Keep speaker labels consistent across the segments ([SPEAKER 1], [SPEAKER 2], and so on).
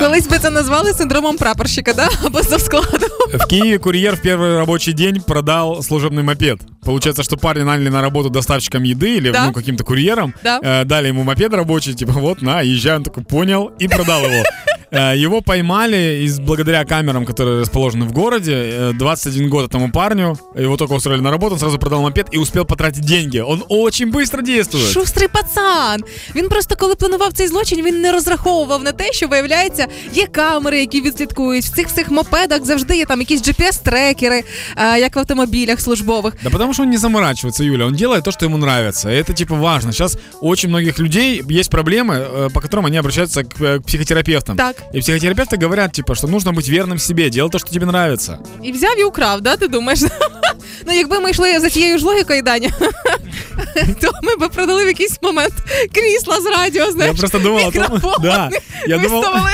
[SPEAKER 1] Колись би це назвали синдромом прапорщика, да? Або завскладу.
[SPEAKER 2] В Киеве курьер в первый рабочий день продал служебный мопед. Получается, что парни наняли на работу доставщиком еды или
[SPEAKER 1] Да.
[SPEAKER 2] ну, каким-то курьером.
[SPEAKER 1] Да.
[SPEAKER 2] Э, дали ему мопед рабочий, типа вот, на, езжай. Он такой, понял, и продал его. Э, Его поймали из, благодаря камерам, которые расположены в городе. Э, 21 год этому парню. Его только устроили на работу, он сразу продал мопед и успел потратить деньги. Он очень быстро действует.
[SPEAKER 1] Шустрий пацан. Він просто коли планував цей злочин, він не розраховував на те, що виявляється, є камери, які відслідкують. В цих всіх мопедах завжди є там якісь GPS-трекери, е, як в автомобілях службових.
[SPEAKER 2] Да потому что он не заморачивается, Юля. Он делает то, что ему нравится. И это типа важно. Сейчас у очень многих людей есть проблемы, э, по которым они обращаются к, э, к психотерапевтам.
[SPEAKER 1] Так.
[SPEAKER 2] И психотерапевты говорят, типа, что нужно быть верным себе, делай то, что тебе нравится.
[SPEAKER 1] І взяв і украв, да, ти думаєш? Ну, якби ми йшли за тією ж логікою, Даня, то ми би продали в якийсь момент крісла з радіо, знаєш,
[SPEAKER 2] Я просто думал о том,
[SPEAKER 1] мікрофони
[SPEAKER 2] да, я думал,
[SPEAKER 1] виставили.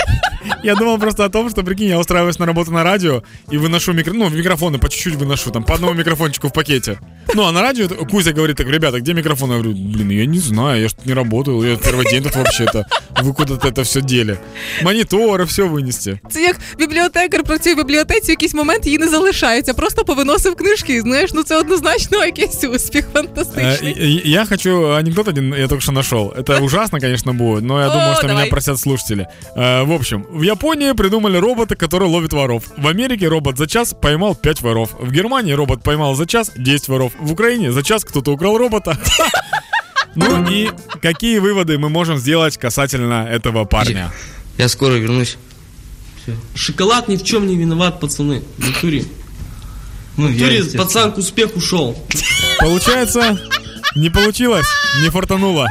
[SPEAKER 2] я думал просто о том, что, прикинь, я устраиваюсь на работу на радио и выношу микро, ну, микрофоны по чуть-чуть выношу, там, по одному микрофончику в пакете. Ну, а на радио это- Кузя говорит, так, ребята, где микрофон? Я говорю, блин, я не знаю, я что не работаю, я первый день тут вообще-то. Вы куда-то это все дели. Мониторы, все вынести.
[SPEAKER 1] Це як бібліотекар працює в бібліотеці, в якийсь момент її не залишається, просто повиносив книжки. Знаєш, ну це однозначно якийсь успіх
[SPEAKER 2] Э,
[SPEAKER 1] фантастичний.
[SPEAKER 2] и- и- Я хочу анекдот один, я только что нашел. Это ужасно, конечно, будет, но я
[SPEAKER 1] О,
[SPEAKER 2] думаю, что
[SPEAKER 1] давай.
[SPEAKER 2] меня просят слушатели. Э, В общем, в Японии придумали робота, который ловит воров. В Америке робот за час поймал 5 воров. В Германии робот поймал за час 10 воров. В Украине за час кто-то украл робота. Ну и какие выводы мы можем сделать касательно этого парня?
[SPEAKER 3] Я скоро вернусь.
[SPEAKER 4] Шоколад ни в чем не виноват, пацаны. В натуре.
[SPEAKER 3] Ну,
[SPEAKER 4] пацан к успеху шел.
[SPEAKER 2] Получается, не получилось, не фартануло.